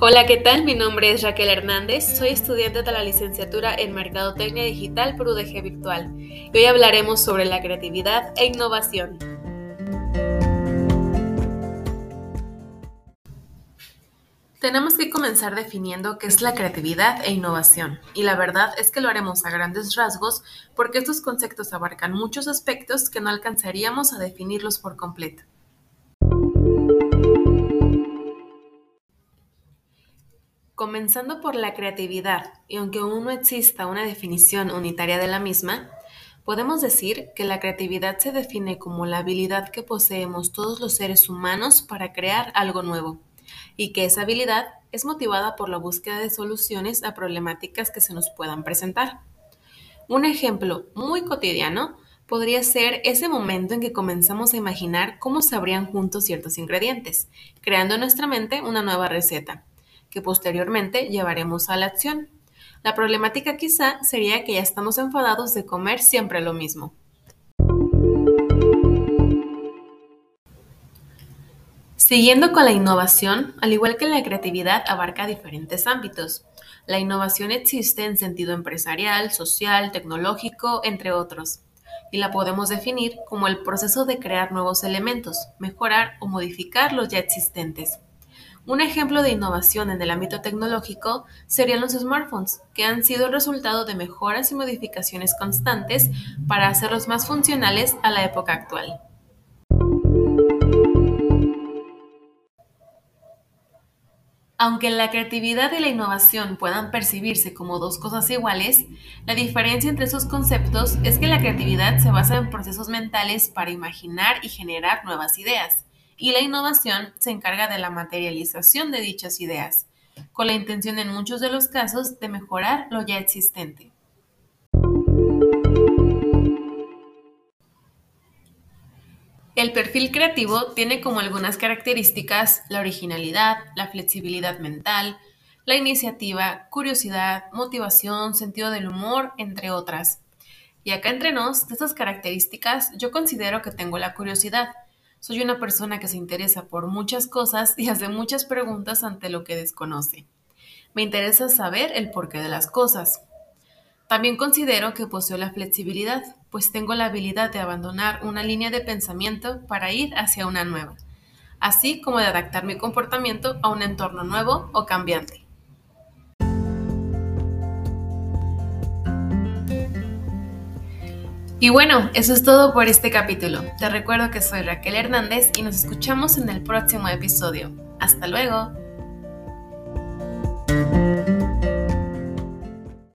Hola, ¿qué tal? Mi nombre es Raquel Hernández, soy estudiante de la licenciatura en Mercadotecnia Digital por UDG Virtual y hoy hablaremos sobre la creatividad e innovación. Tenemos que comenzar definiendo qué es la creatividad e innovación, y la verdad es que lo haremos a grandes rasgos porque estos conceptos abarcan muchos aspectos que no alcanzaríamos a definirlos por completo. Comenzando por la creatividad, y aunque aún no exista una definición unitaria de la misma, podemos decir que la creatividad se define como la habilidad que poseemos todos los seres humanos para crear algo nuevo, y que esa habilidad es motivada por la búsqueda de soluciones a problemáticas que se nos puedan presentar. Un ejemplo muy cotidiano podría ser ese momento en que comenzamos a imaginar cómo sabrían juntos ciertos ingredientes, creando en nuestra mente una nueva receta que posteriormente llevaremos a la acción. La problemática quizá sería que ya estamos enfadados de comer siempre lo mismo. Siguiendo con la innovación, al igual que la creatividad abarca diferentes ámbitos. La innovación existe en sentido empresarial, social, tecnológico, entre otros, y la podemos definir como el proceso de crear nuevos elementos, mejorar o modificar los ya existentes. Un ejemplo de innovación en el ámbito tecnológico serían los smartphones, que han sido el resultado de mejoras y modificaciones constantes para hacerlos más funcionales a la época actual. Aunque la creatividad y la innovación puedan percibirse como dos cosas iguales, la diferencia entre esos conceptos es que la creatividad se basa en procesos mentales para imaginar y generar nuevas ideas, y la innovación se encarga de la materialización de dichas ideas, con la intención en muchos de los casos de mejorar lo ya existente. El perfil creativo tiene como algunas características la originalidad, la flexibilidad mental, la iniciativa, curiosidad, motivación, sentido del humor, entre otras. Y acá entre nos, de estas características, yo considero que tengo la curiosidad, soy una persona que se interesa por muchas cosas y hace muchas preguntas ante lo que desconoce. Me interesa saber el porqué de las cosas. También considero que poseo la flexibilidad, pues tengo la habilidad de abandonar una línea de pensamiento para ir hacia una nueva, así como de adaptar mi comportamiento a un entorno nuevo o cambiante. Y bueno, eso es todo por este capítulo. Te recuerdo que soy Raquel Hernández y nos escuchamos en el próximo episodio. Hasta luego.